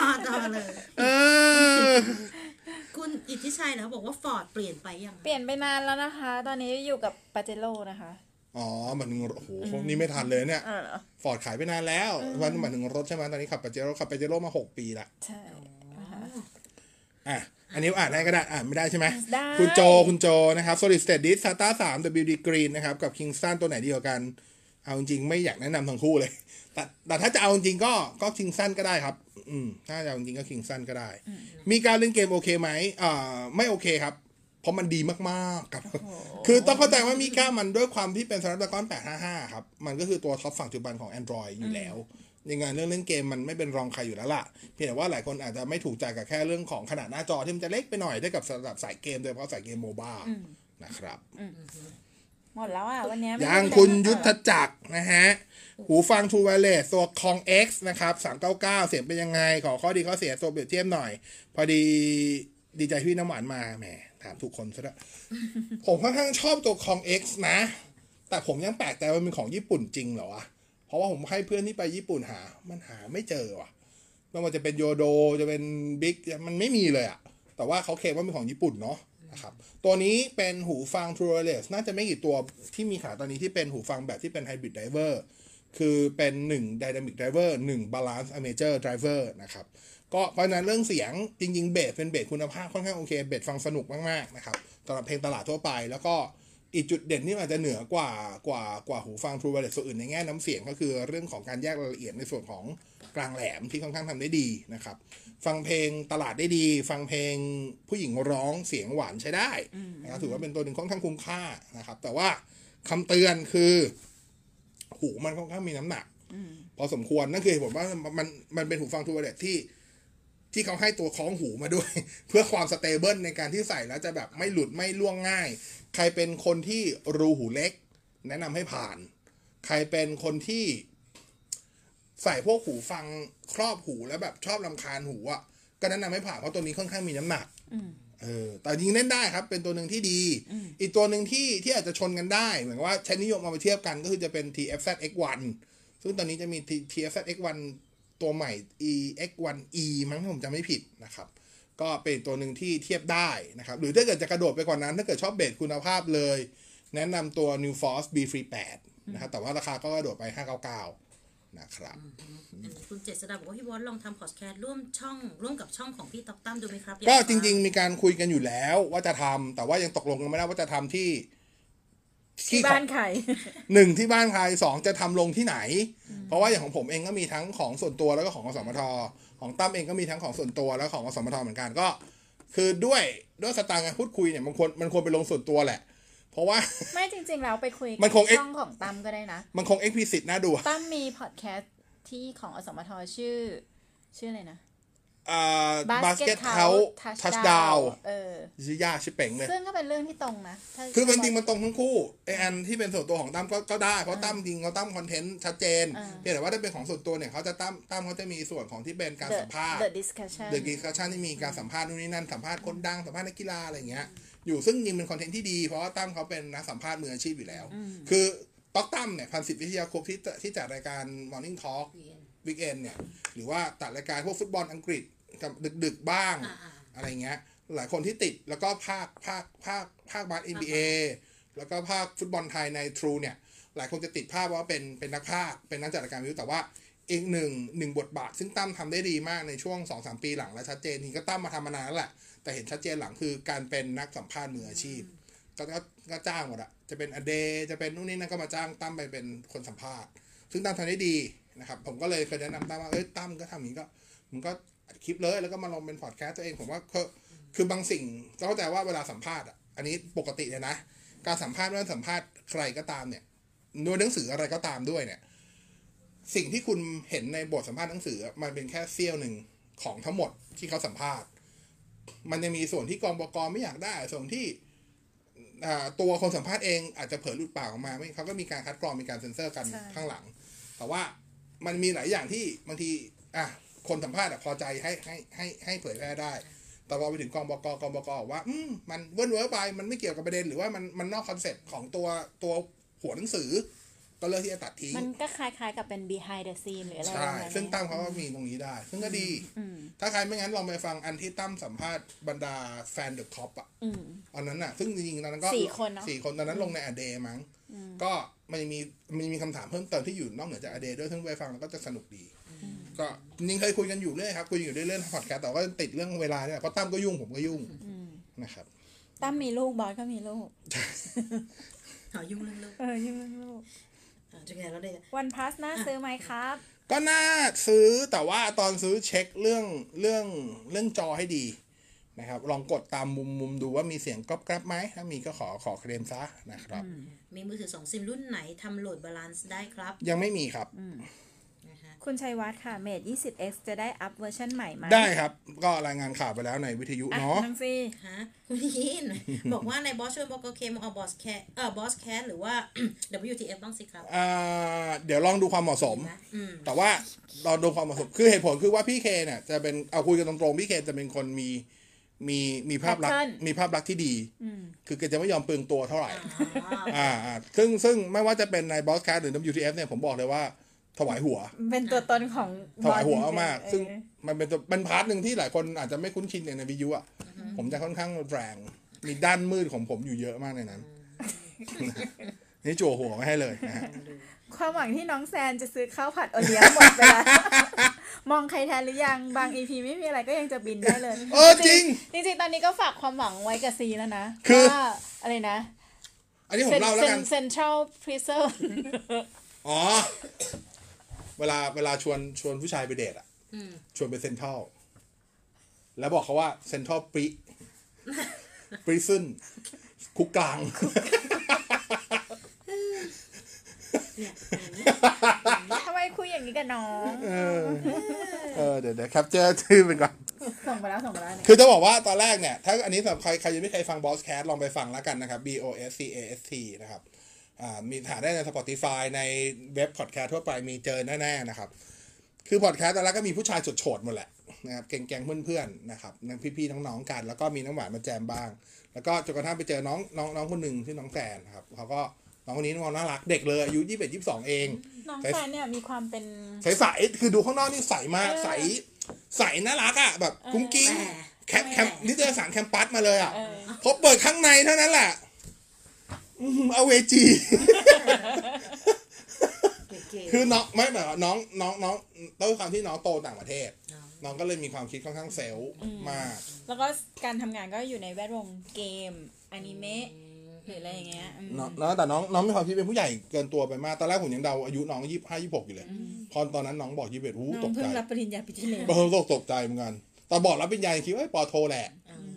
ต่อต่อเลยเออ คุณอิทธิชัยนะบอกว่าฟอร์ดเปลี่ยนไปยังเปลี่ยนไปนานแล้วนะคะ ตอนนี้อยู่กับปาเจโร่นะคะ อ๋อหมันถึงโอ้โหนี่ไม่ทันเลยเนี่ยเออเหรอฟอร์ดขายไปนานแล้ววันหมายถึงรถใช่ไหมตอนนี้ขับปาเจโร่ขับปาเจโร่มาหกปีละใช่นะคะอะ อันนี้อ่านได้ก็ได้อ่านไม่ได้ใช่ไหมได้ คุณโจคุณโจนะครับ solid state disk SATA 3 WD Green นะครับ กับ Kingston ตัวไหนดีกว่ากัน เอาจริงๆไม่อยากแนะนำทั้งคู่เลย แต่แต่ถ้าจะเอาจริงๆก็ก็ Kingston ก็ได้ครับ อืมถ้าจะเอาจริงๆก็ Kingston ก็ได้ มีการเล่นเกมโอเคไหมอ่าไม่โอเคครับ เพราะมันดีมากๆครับ คือต้องเข้าใจว่ามีก้ามันด้วยความที่เป็น Snapdragon 855 ครับ มันก็คือตัวท็อปฝั่งปัจจุบันของ Android อยู่แล้วยังไงเรื่องเล่นเกมมันไม่เป็นรองใครอยู่แล้วล่ะ เพียงแต่ว่าหลายคนอาจจะไม่ถูกใจกับแค่เรื่องของขนาดหน้าจอที่มันจะเล็กไปหน่อยได้กับสำหรับสายเกมโดยเฉพาะสายเกมโมบ้านะครับ หมดแล้วอะวันนี้ไม่อย่างได้คุณเล่นยุทธต่อจักรนะฮะ หูฟัง True Wireless ตัวคอง X นะครับ 399 เสียงเป็นยังไง ขอข้อดีข้อเสียตัวเปรียบเทียบหน่อย พอดีดีใจที่น้ำหวานมาแหมถามทุกคนซะแล้วผมค่อนข้างชอบตัวคอง X นะ แต่ผมยังแปลกใจว่ามันเป็นของญี่ปุ่นจริงเหรอวะเพราะว่าผมให้เพื่อนที่ไปญี่ปุ่นหา มันหาไม่เจอว่ะไม่ว่าจะเป็นโยโดจะเป็นบิ๊กมันไม่มีเลยอะแต่ว่าเขาเคลมว่าเป็นของญี่ปุ่นเนาะ นะครับตัวนี้เป็นหูฟัง True Wireless น่าจะไม่กี่ตัวที่มีขายตอนนี้ที่เป็นหูฟังแบบที่เป็น Hybrid Driver คือเป็น 1 Dynamic Driver 1 Balance Amateur Driver นะครับก็เพราะฉะนั้นเรื่องเสียงจริงๆเบสเป็นเบสคุณภาพค่อนข้างโอเคเบสฟังสนุกมากๆนะครับสำหรับเพลงตลาดทั่วไปแล้วก็อีกจุดเด่นที่อาจจะเหนือกว่ากว่ากว่าหูฟัง True Wireless ตัวอื่นในแง่น้ำเสียงก็คือเรื่องของการแยกรายละเอียดในส่วนของ กลางแหลมที่ค่อนข้างทำได้ดีนะครับ ฟังเพลงตลาดได้ดี ฟังเพลงผู้หญิงร้องเสียงหวานใช้ได้นะครับถือว่าเป็นตัวหนึ่งค่อนข้างคุ้มค่านะครับ แต่ว่าคำเตือนคือ หูมันค่อนข้างมีน้ำหนักพอสมควรนั่นคือเหตุผลว่ามันมันเป็นหูฟัง True Wireless ที่ที่เขาให้ตัวคล้องหูมาด้วย เพื่อความ stable ในการที่ใส่แล้วจะแบบไม่หลุดไม่ร่วงง่าย ใครเป็นคนที่รูหูเล็ก แนะนำให้ผ่าน ใครเป็นคนที่ ใส่พวกหูฟังครอบหูแล้วแบบชอบรำคาญหูอะก็แนะนำให้ผ่านเพราะตัวนี้ค่อนข้างมีน้ำหนักเออแต่จริงเล่นได้ครับ เป็นตัวหนึ่งที่ดี อีกตัวหนึ่งที่ที่อาจจะชนกันได้เหมือนกับว่าใช้นิยมเอาไปเทียบกันก็คือจะเป็น TFZ X1 ซึ่งตอนนี้จะมี TFZ X1 ตัวใหม่ EX1E มั้งถ้าผมจำไม่ผิดนะครับ ก็เป็นตัวหนึ่งที่เทียบได้นะครับ หรือถ้าเกิดจะกระโดดไปกว่านั้น ถ้าเกิดชอบเบสคุณภาพเลย แนะนำตัว New Force B Free 8นะครับแต่ว่าราคาก็กระโดดไป 599 นะครับอันนี้คุณเจษดาบอกว่าพี่บอสลองทำพอดแคสต์ร่วมช่องร่วมกับช่องของพี่ต๊อกตั้มดูไหมครับก็จริง ๆ มีการคุยกันอยู่แล้วว่าจะทำแต่ว่ายังตกลงกันไม่ได้ว่าจะทำที่ที่บ้านใครหนึ่งที่บ้านใครสองจะทำลงที่ไหน เพราะว่าอย่างของผมเองก็มีทั้งของส่วนตัวแล้วก็ของอสมทของตั้มเองก็มีทั้งของส่วนตัวแล้วของอสมทเหมือนกันก็ คือด้วยด้วยสตางค์การพูดคุยเนี่ยมันควรมันควรไปลงส่วนตัวแหละ เพราะว่า ไม่จริง ๆ แล้วไปคุยมันคงช่องของตั้มก็ได้นะ มันคงเอ็กพ c ซิตน่าดูอะตั้มมีพอดแคสต์ที่ของอสมทชื่อ ชื่ออะไรนะอ่าบาสเกต Basket เฮา House ทัชดาวเออชื่อยากชิบเป่งเลย ซึ่งก็เป็นเรื่องที่ตรงนะถ้าคือมันจริงมันตรงทั้งคู่ไออันที่เป็นส่วนตัวของตั้มก็ก็ได้ เพราะตั้มจริงเขาตั้มคอนเทนต์ชัดเจนอ่าเพียงแต่ว่าถ้าเป็นของส่วนตัวเนี่ยเขาจะตั้มตั้มเขาจะมีส่วนของที่เป็นการ The- สัมภาษณ์ The discussion เดอะกิจชั่นที่มีการสัมภาษณ์นู่นนี่นั่นสัมภาษณ์คนดังสัมภาษณ์นักกีฬาอะไรอย่างเงี้ย อยู่ซึ่งจริงเป็นคอนเทนต์ที่ดี เพราะว่าตั้มเขาเป็นนักสัมภาษณ์มืออาชีพอยู่แล้ว คือต๊อกตั้มเนี่ยพันสิทธิ์วิทยาครบที่ที่จัดรายการ Morning Talk Weekend เนี่ย หรือว่าจัดรายการพวกฟุตบอลอังกฤษกับดึกๆบ้างอ่าอะไรเงี้ย หลายคนที่ติดแล้วก็ภาคภาคภาคภาคบาส NBA แล้วก็ภาคฟุตบอลไทยใน True เนี่ย หลายคนจะติดภาพว่าเป็นเป็นนักพากย์เป็นนักจัดรายการวิวแต่ว่า อีกหนึ่งหนึ่งบทบาท ซึ่งตั้มทำได้ดีมากในช่วง2อสปีหลังและชัดเจนนี่ก็ตั้มมาทำมานานแล้วแหละ แต่เห็นชัดเจนหลังคือการเป็นนักสัมภาษณ์มืออาชีพก็ก็ก็จ้างหมดอะจะเป็นอเดจะเป็นนู่นนี่นั่นก็มาจ้างตั้มไปเป็นคนสัมภาษณ์ ซึ่งตั้มทำได้ดีนะครับ ผมก็เลยเคยแนะนำตั้มว่าเอ้ยตั้มก็ทำอย่างนี้ก็มึงก็อัดคลิปเลยแล้วก็มาลงเป็นพอดแคสต์ตัวเองผมว่าคือคือบางสิ่งต้องเข้าใจว่าเวลาสัมภาษณ์อะอันนี้ปกติเลยนะ การสัมภาษณ์ไม่ว่าสัมภาษณ์ใครก็ตามเนี่ยด้วยหนังสืออะไรก็ตามด้วยเนี่ย สิ่งที่คุณเห็นในบทสัมภาษณ์หนังสือ มันเป็นแค่เสี้ยวหนึ่งของทั้งหมดที่เขาสัมภาษณ์ มันจะมีส่วนที่กองบกไม่อยากได้ ส่วนที่อ่าตัวคนสัมภาษณ์เองอาจจะเผลอหลุดปากออกมาไม่เขาก็มีการคัดกรองมีการเซ็นเซอร์กันใช่ข้างหลัง แต่ว่ามันมีหลายอย่างที่บางทีอะคนสัมภาษณ์อะพอใจให้ให้ให้ให้เผยแพร่ได้ แต่พอไปถึงกองบกกองบกบอกว่าอืมมันเวิ้นเว้อไปมันไม่เกี่ยวกับประเด็นหรือว่ามันมันนอกคอนเซ็ปต์ของตัวตัวหัวหนังสือ ก็เลือกที่จะตัดทิ้ง มันก็คล้ายๆกับเป็น behind the scene หรืออะไรใช่ประมาณนี้ซึ่งตั้มเขาก็มีตรงนี้ได้ ซึ่งก็ดีอืมถ้าใครไม่งั้นลองไปฟังอันที่ตั้มสัมภาษณ์บรรดาแฟน The Kop อะอืมอันนั้นอะ ซึ่งจริงๆตอนนั้นก็สี่คนเนอะสี่คนตอนนั้นลงในอเดมั้ง ก็มันมีมันมีคำถามเพิ่มเติมที่อยู่นอกเหนือจากอเดด้วย ซึ่งไปฟังแล้วก็จะสนุกดี ก็จริงๆเคยคุยกันอยู่เรื่อยครับคุยอยู่เรื่อยเรื่องพอดแคสต์แต่ว่าติดเรื่องเวลาเนี่ยเพราะตั้มก็ยุ่งผมก็ยุ่งนะครับตั้มมีลูกบอสก็มีลูกหายุ่งเรื่องลูกเออยุ่งเรื่องลูก อ่าจะไงแล้วเนี่ย OnePlus น่าซื้อไหมครับ ก็น่าซื้อแต่ว่าตอนซื้อเช็คเรื่องเรื่องเรื่องจอให้ดีนะครับ ลองกดตามมุมมุมดูว่ามีเสียงกรอบแกรบไหมถ้ามีก็ขอขอเคลมซะนะครับ มีมือถือสองซิมรุ่นไหนทำ load balance ได้ครับ ยังไม่มีครับนะ คะคุณชัยวัฒน์ค่ะ Mate 20X จะได้อัพเวอร์ชันใหม่ไหมได้ครับ ก็รายงานข่าวไปแล้วในวิทยุอะเนาะนังซีฮะคุณยิน บอกว่าในบอสชวนบอกเคมเอาบอสแคสเออบอสแคสหรือว่า WTF บ้างสิครับอ่าเดี๋ยวลองดูความเหมาะสมนะอืมแต่ว่าเราดูความเหมาะสม คือเหตุผลคือว่าพี่เคเนี่ยจะเป็นเอาคุยกันตรงๆ พี่เคจะเป็นคนมีมีมีภาพลักษณ์ Pattern มีภาพลักษณ์ที่ดีอืมคือแกจะไม่ยอมเปลืองตัวเท่าไหร่อ่าอ่าอ่าซึ่งซึ่งไม่ว่าจะเป็นในบอสแคสหรือ WTF เนี่ยผมบอกเลยว่า ถวายหัว เป็นตัวตนของถวายหัวบอสมากจริๆๆซึ่งเออมันเป็นตัวเป็น part หนึ่งที่หลายคนอาจจะไม่คุ้นชินในวิทยุอะ ผมจะค่อนข้างแรงมีด้านมืดของผมอยู่เยอะมากในนั้น นี่จั่วหัวไม่ให้เลยนะฮะความหวังที่น้องแซนจะซื้อข้าวผัดโอเลี้ยงหมดไปแล้วมองใครแทนหรือยังบาง EP ไม่มีอะไรก็ยังจะบินได้เลยเออจริง จริงๆตอนนี้ก็ฝากความหวังไว้กับซีแล้วนะคือว่าอะไรนะ อันนี้ผมเล่าแล้วกันเซ็นทรัลพรีเซอร์อ๋อ เวลาเวลาชวนชวนผู้ชายไปเดทอะอืมชวนไปเซ็นทรัลแล้วบอกเขาว่าเซ็นทรัลปริ prison คุกกลางเนี่ยอย่างนี้ทำไมคุยอย่างนี้กับน้อง เออเออเดี๋ยวเดี๋ยว capture ชื่อเป็นก่อนส่งไปแล้วส่งไปแล้วเนี่ยคือจะบอกว่าตอนแรกเนี่ย ถ้าอันนี้สำหรับใครใครยังไม่เคยฟังบอสแคสลองไปฟังแล้วกันนะครับ B O S C A S T นะครับอ่า มีหาได้ใน Spotify ในเว็บพอดแคสต์ทั่วไปมีเจอแน่ๆนะครับ คือพอดแคสต์ตอนแรกก็มีผู้ชายโฉดๆหมดแหละนะครับแก๊งๆเพื่อนๆนะครับนั่งพี่ๆน้องๆกัน แล้วก็มีน้องหวานมาแจมบ้าง แล้วก็จนกระทั่งไปเจอน้องน้องน้องคนหนึ่งที่อน้องแฟนนะครับเขาก็น้องคนนี้น้องน่ารักเด็กเลยอายุยี่สิบเอ็ดยี่สิบสองเอง น้องแฟนเนี่ยมีความเป็นใสๆคือดูข้างนอกนี่ใสมากใสใสน่ารักอะแบบกุ้งกิ้งแคมแคมนิตยสารแคมปัสมาเลยอะเออพอเปิดข้างในเท่านั้นแหละอืม เอาเวจีเก๋ๆคือน้องไม่แบบว่าน้องน้องน้องด้วยความที่น้องโตต่างประเทศเนาะน้องก็เลยมีความคิดค่อนข้างเซลล์มาก แล้วก็การทำงานก็อยู่ในแวดวงเกมอนิเมะหรืออะไรอย่างเงี้ยอืม เนาะแล้วแต่น้องน้องมีความคิดเป็นผู้ใหญ่เกินตัวไปมาก ตอนแรกผมยังเดาอายุน้องยี่ห้ายี่หกอยู่เลย พอตอนนั้นน้องบอกยี่สิบเอ็ดหูน้ตองกใจเพิ่งรับปริญญาปีที่แล้วเออตกตกใจเหมือนกันตอนบอกรับปริญญายังคิดว่าเอ้ยปอโทแหละ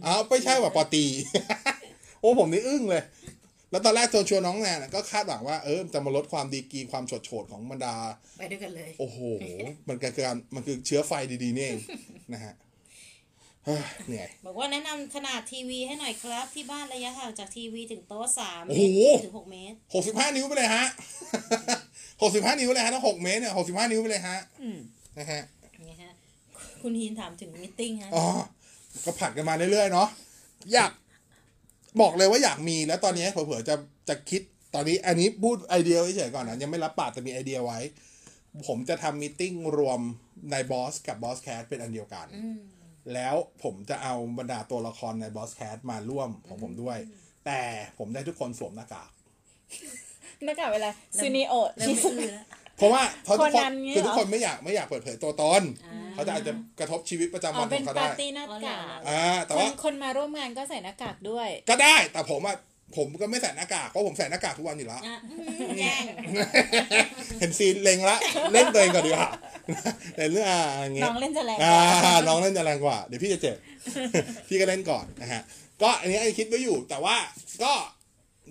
อ้าวไม่ใช่ว่าปอตรีโอ้ผมนี่อึ้งเลย แล้วตอนแรกตัวชวนน้องแนนนะก็คาดหวังว่าเออจะมาลดความดีกรีความโฉดโฉดๆของบรรดา ไปด้วยกันเลย โอ้โห มันคือการมันคือเชื้อไฟดีๆนี่เองนะฮะเฮ้ยเหนื่อยบอกว่าแนะนำขนาดทีวีให้หน่อยครับ ที่บ้านระยะห่างจากทีวีถึงโต๊ะสามโอ้เมโหตรถึงหกเมตรหกสิบห้านิ้วไปเลยฮะหกสิบห้านิ้วเลยฮะถ้าหกเมตรเนี่ยหกสิบห้านิ้วไปเลยฮะอืมนะฮะนี่ฮะคุณฮีนถามถึง meeting ฮะอ๋อก็ผัดกันมาเรื่อยๆเนาะอยาก บอกเลยว่าอยากมีแล้วตอนนี้เผื่อๆจะจะคิดตอนนี้อันนี้พูดไอเดียเฉยๆก่อนนะยังไม่รับปากแต่มีไอเดียไว้ ผมจะทำ meeting รวมในบอสกับบอสแคสเป็นอันเดียวกัน แล้วผมจะเอาบรรดาตัวละครในบอสแคสมาร่วมของผมด้วย แต่ผมให้ทุกคนสวมหน้ากากหน้ากากเวลาซูนิโอเริ่ มที่ไม่สุดอื้อแล้วเพราะว่าเพราะทุกคคนนนั้นเงี้ยคือทุกเหรอคนไม่อยากไม่อยากเปิดเผยตัวตนอ่าเขาจะอาจจะกระทบชีวิตประจำอ๋วัอนขเป็อนงเขาปาได้ร์ตี้หน้ากากอ่าแต่คนว่าคนมาร่วมงานก็ใส่หน้ากากด้วย ก็ได้แต่ผมอะผมก็ไม่ใส่หน้ากากเพราะผมใส่หน้ากากทุกวันอยู่แล้วอะแย่งเห็นซีนเล็งละเล่นตัวเองก่อนดีกว่าแต่เรื่องอ่าอย่างเงี้น้ยองเล่นจะแรงกอ่าว่าน้องเล่นจะแรงกว่าเดี๋ยวพี่จะเจ็บพี่ก็เล่นก่อนนะฮะก็อันนี้ไอ้คิดไว้อยู่แต่ว่าก็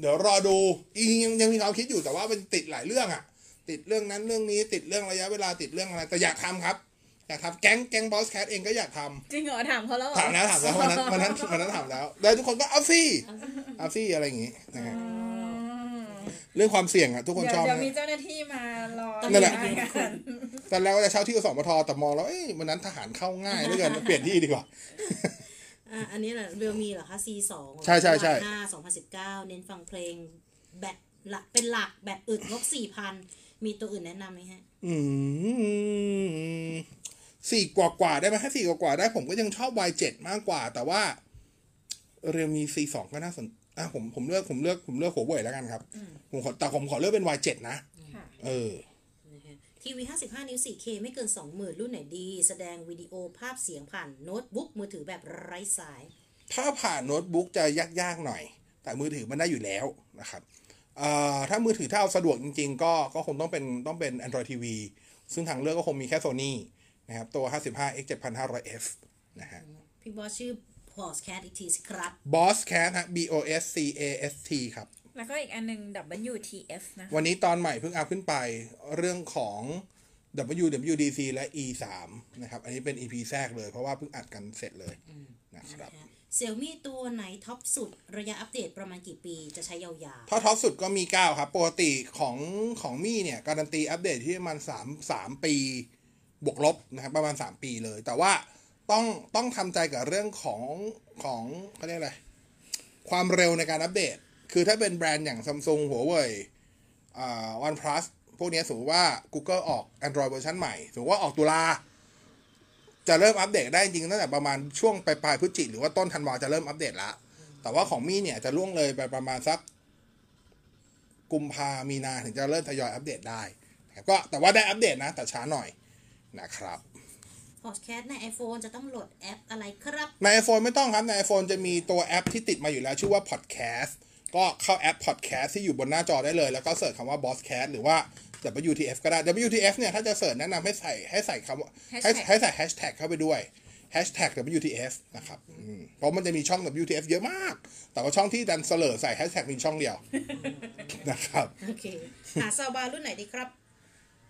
เดี๋ยวรอดูอียังยังมีความคิดอยู่แต่ว่ามันติดหลายเรื่องอะ ติดเรื่องนั้นเรื่องนี้ ติดเรื่องระยะเวลาติดเรื่องอะไรแต่อยากทำครับอยากทำแก๊งแก๊งบอสแคทเองก็อยากทำจริงเหรอถามเขาแล้วเหรอถามแล้วถามแล้ววันนั้นวันนั้นวันนั้นถามแล้วแล้วทุกคนก็เอาซี่เอาซี่อะไรอย่างงี้นะฮะอืมเรื่องความเสี่ยงอะทุกคนเดี๋ยชวอบเดี๋ยวนะมีเจ้าหน้าที่มารอนั่นแหละอยู่ากันตอนแรกว่าจะเช่าที่อสมทแต่มองแล้วเอ้ยวันนั้นทหารเข้าง่ายเหลือเกินเปลี่ยนที่ดีกว่าอะอันนี้แหละเรียวมีเหรอคะ C สองใช่ใช่ใช่ห้าสองพันสิบเก้าเน้นฟังเพลงแบตหลักเป็นหลักแบตอึดงบสี่พัน มีตัวอื่นแนะนำไหมฮะ อืมสี่กว่ากว่าๆได้ไหมถ้าสี่กว่ากว่าๆได้ผมก็ยังชอบ Y7 มากกว่า แต่ว่า เรียมี C2 ก็น่าสนอะผมผมเลือกผมเลือกผมเลือกหัวเว่ยแล้วกันครับ ผมขอแต่ผมขอเลือกเป็น Y7 นะค่ะเออทีวี 55 นิ้ว 4K ไม่เกิน 20,000 รุ่นไหนดี แสดงวิดีโอภาพเสียงผ่านโน้ตบุ๊กมือถือแบบไร้สาย ถ้าผ่านโน้ตบุ๊กจะยากๆหน่อย แต่มือถือมันได้อยู่แล้วนะครับเอ่อ ถ้ามือถือถ้าเอาสะดวกจริง ๆ ก็ก็คงต้องเป็นต้องเป็น Android TV ซึ่งทางเลือกก็คงมีแค่ Sony นะครับ ตัว 55 x 7500f นะฮะ พี่บอสชื่อพอสแคทอีกทีสิครับ Boss Cat ฮะ B O S C A S T ครับ แล้วก็อีกอันหนึง WTF นะ วันนี้ตอนใหม่เพิ่งอัพขึ้นไปเรื่องของ WWDC และ E3 นะครับ อันนี้เป็น EP แทรกเลยเพราะว่าเพิ่งอัดกันเสร็จเลยนะครับ เซี่ยมี่ตัวไหนท็อปสุดระยะอัปเดตประมาณกี่ปีจะใช้ยาวๆ ถ้าท็อปสุดก็มี 9 ครับ ปกติของของมี่เนี่ย การันตีอัปเดตที่ประมาณ3 3 ปีบวกลบนะครับประมาณ 3 ปีเลย แต่ว่าต้องต้องทำใจกับเรื่องของของเขาเรียกอะไร ความเร็วในการอัปเดต คือถ้าเป็นแบรนด์อย่างซัมซุงหัวเว่ยอ่าวันพลัสพวกนี้สมมติว่า Google ออก Android เวอร์ชันใหม่สมมติว่าออกตุลา จะเริ่มอัปเดตได้จริงตั้งแต่ประมาณช่วงปลายปลายๆพฤศจิกหรือว่าต้นธันวาจะเริ่มอัปเดตละ แต่ว่าของมี่เนี่ยจะล่วงเลยไปประมาณสักกุมภามีนาถึงจะเริ่มทยอยอัปเดตได้นะครับก็แต่ว่าได้อัปเดตนะ แต่ช้าหน่อยนะครับพอดแคสต์ใน iPhone จะต้องโหลดแอปอะไรครับ ใน iPhone ไม่ต้องครับ ใน iPhone จะมีตัวแอปที่ติดมาอยู่แล้วชื่อว่า Podcast ก็เข้าแอป Podcast ที่อยู่บนหน้าจอได้เลย แล้วก็เสิร์ชคำว่า Bosscast หรือว่า WTF ก็ได้ WTF เนี่ย ถ้าจะเสิร์ชแนะนำให้ใส่ให้ใส่คำว่าให้ Hashtag ให้ใส่ Hashtag เข้าไปด้วย Hashtag WTF นะครับอืมเพราะมันจะมีช่อง WTF เยอะมาก แต่ว่าช่องที่ดันเสลอใส่ Hashtag มีช่องเดียว นะครับ โอเค หาซาวบาร์รุ่นไหนดีครับ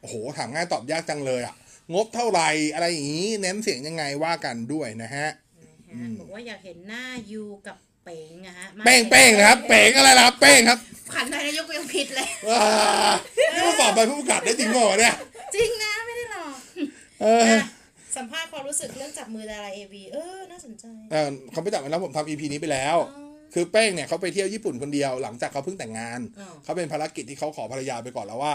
โอ้โห ถามง่ายตอบยากจังเลยอะ งบเท่าไหร่ อะไรอย่างนี้ เน้นเสียงยังไงว่ากันด้วยนะฮะนะฮะบอกว่าอยากเห็นหน้ายูกับ เป๋งนะฮะมาเป้งเป้งนะครับเป้งอะไรล่ะครับเป้งครับขันนายกยังผิดเลยว้านี่มาสอบไปผู้ประกาศได้จริงเปล่าวะเนี่ย จริงนะไม่ได้หรอกเอออะสัมภาษณ์ความรู้สึกเรื่องจับมือดาราเอวีเออน่าสนใจเออเขาไปจับมาแล้วผมทำอีพีนี้ไปแล้ว คือเป้งเนี่ยเขาไปเที่ยวญี่ปุ่นคนเดียวหลังจากเขาเพิ่งแต่งงานอ๋อเขาเป็นภารกิจที่เขาขอภรรยาไปก่อนแล้วว่า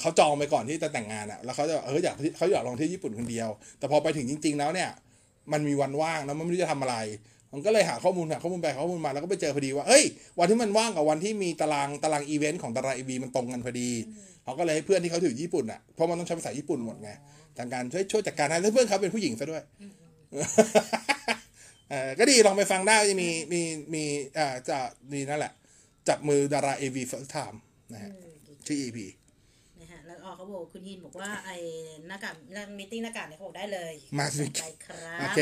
เขาจองไปก่อนที่จะแต่งงานอะ แล้วเขาจะเอออยากเขาอยากลองเที่ยวญี่ปุ่นคนเดียว แต่พอไปถึงจริง ๆ แล้วเนี่ย มันมีวันว่างแล้วมันไม่รู้จะทำอะไร มันก็เลยหาข้อมูลหาข้อมูลไปหาข้อมูลมาแล้วก็ไปเจอพอดีว่าเอ้ยวันที่มันว่างกับวันที่มีตารางตารางอีเวนต์ของดาราเอวีมันตรงกันพอดีเขาก็เลยให้เพื่อนที่เขาถือญี่ปุ่นอะเพราะมันต้องใช้ภาษาญี่ปุ่นหมดไงทางการช่วยช่วยจัดการให้แล้วเพื่อนเขาเป็นผู้หญิงซะด้วยเออก็ดีลองไปฟังได้จะมีมีมีอ่าจะดีนั่นแหละ จับมือดาราเอวี first time นะฮะชื่อ EP นะฮะแล้ว อ๋อเขาบอกคุณฮินบอกว่าไอ้หน้ากากนักมิทติ้งหน้ากากเนี่ยเขาบอกได้เลยมาสิไปครับโอเค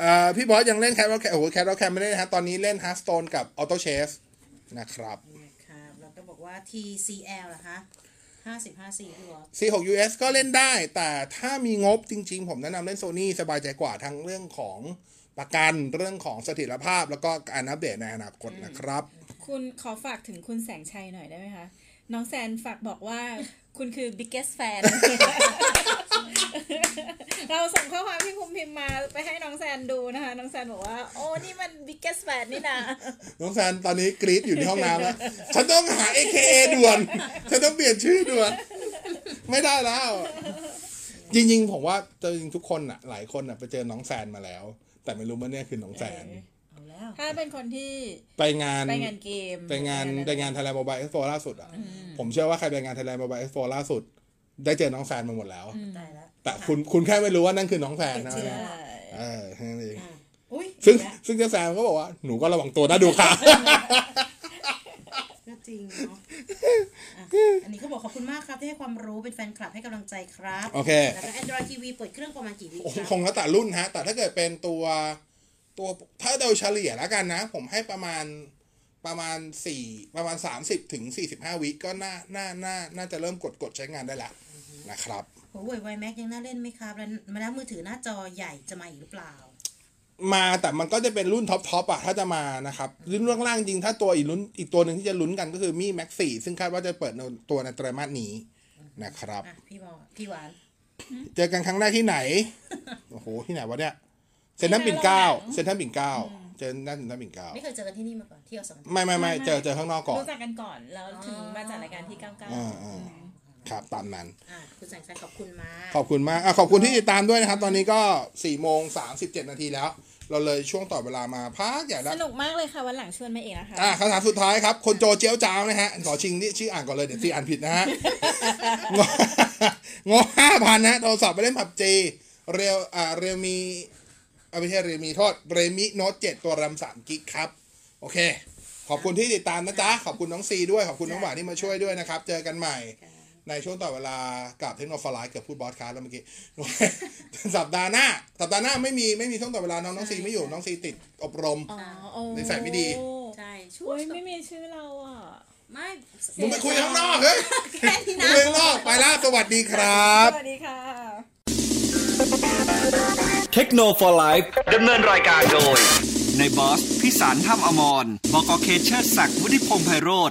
เอ่อพี่บอสยังเล่นแคทวอลแคโอ้โหแคทวอลแคไม่ได้นะฮะตอนนี้เล่น Hearthstone กับ Auto Chess นะครับนะครับแล้วก็บอกว่า TCL นะคะห้าสิบห้าสี่พี่บอส C6 US ก็เล่นได้ แต่ถ้ามีงบจริง ๆ ผมแนะนำเล่น Sony สบายใจกว่าทั้งเรื่องของประกันเรื่องของเสถียรภาพแล้วก็การอัปเดตในอนาคตนะครับ คุณขอฝากถึงคุณแสงชัยหน่อยได้ไหมคะ น้องแซนฝากบอกว่าคุณคือ biggest fan เราส่งข้อความที่คุณพิมพ์มาไปให้น้องแซนดูนะคะ น้องแซนบอกว่า โอ้ นี่มัน biggest fan นี่นะน้องแซนตอนนี้กรี๊ดอยู่ในห้องน้ำแล้ว ฉันต้องหา AKA ด่วน ฉันต้องเปลี่ยนชื่อด่วน ไม่ได้แล้ว จริงๆ ผมว่าจริงๆทุกคนอะหลายคนอะไปเจอน้องแซนมาแล้ว แต่ไม่รู้ว่าเนี่ยคือน้องแซนเอา แล้ว ถ้าเป็นคนที่ไปงานไปงานเกม ไปงานไปงาน Thailand Mobile Expo ล่าสุดอะ ผมเชื่อว่าใครไปงาน Thailand Mobile Expo ล่าสุด ได้เจอน้องแซนมาหมดแล้วตายแล้ว แต่คุณคุณแค่ไม่รู้ว่านั่นคือน้องแซนนะเชื่อเออแค่นั้นเองอะอุ้ยซึ่งอีกแล้วซึ่งเจ้าแซมก็บอกว่าหนูก็ระวังตัวนะดูค่ะก็จริงเนาะอะอันนี้เขาบอกขอบคุณมากครับที่ให้ความรู้เป็นแฟนคลับให้กำลังใจครับ โอเค แล้วก็ Android TV เปิดเครื่องประมาณกี่วิโอ้โหครับคงแล้วแต่รุ่นฮะ แต่ถ้าเกิดเป็นตัว ตัวถ้าโดยเฉลี่ยแล้วกันนะ ผมให้ประมาณประมาณสี่ประมาณสามสิบถึงสี่สิบห้าวิก็น่าน่าน่าน่าจะเริ่มกดกดใช้งานได้ละนะครับหัวเว่ย Y Max ยังน่าเล่นไหมครับ แล้วแล้วมือถือหน้าจอใหญ่จะมาอีกหรือเปล่า มาแต่มันก็จะเป็นรุ่น top top อะถ้าจะมานะครับรุ่นล่างๆจริงถ้าตัวอีกรุ่นอีกตัวหนึ่งที่จะลุ้นกันก็คือมีแม็กซี่ซึ่งคาดว่าจะเปิดในตัวในไตรมาสนี้นะครับอะพี่บอพี่หวาน เจอกันครั้งแรกที่ไหนโอ้โหที่ไหนวะเนี่ย เซ็นทรัลปิ่นเกล้าเซ็นทรัลปิ่นเกล้าเจอหน้าเซ็นทรัลปิ่นเกล้าไม่เคยเจอกันที่นี่มาก่อนที่อสมทไม่ไม่ไม่เจอเจอข้างนอกก่อนรู้จักกันก่อนแล้วถึงมาจัดรายการที่99อ่าอ่าครับตามนั้นอะคุณแสงชัยขอบคุณมากขอบคุณมากอะขอบคุณที่ติดตามด้วยนะครับ ตอนนี้ก็4ี่โมงสามสิบเจ็ดนาทีแล้ว เราเลยช่วงต่อเวลามาพักใหญ่แล้วสนุกมากเลยค่ะวันหลังชวนมาเองนะคะอะคำถามสุดท้ายครับ คนโจเจียวจ้าวนะฮะ ขอชิงนี่ชื่ออ่านก่อนเลยเดี๋ยวซีอ่านผิดนะฮะงงห้าพันนะโทรศัพท์ไปเล่นผับจีเรียวอ่าเรียวมีเอา ไม่ใช่เรียวมีโทษเรมิโน้ตเจ็ดตัวแรมสามกิกครับ โอเค ขอบคุณที่ติดตามนะจ๊ะ ขอบคุณน้องซีด้วย ขอบคุณน้องหวานที่มาช่วยด้วยนะครับ เจอกันใหม่ในช่วงต่อเวลากับเทคโนโลยีเกือบพูดบอสคาร์แล้วเมื่อกี้ สัปดาห์หน้า สัปดาห์หน้าไม่มีไม่มีช่วงต่อเวลาน้องน้องซีไม่อยู่น้องซีติดอบรมอ๋อโอ้นิสัยไม่ดี ใช่ช่วโอ้ยยไม่มีชื่อเราอะ ไม่มึงไปคุยข้างนอกเฮ้ยแค่นี้มึงนะไปข้างนอกไปแล้วสวัสดีครับ สวัสดีค่ะ เทคโนโลยีดำเนินรายการโดย ในบอส พิสารถ้ำอมร บกเคเชอร์ศักดิ์วุฒิพงษ์ไพโรธ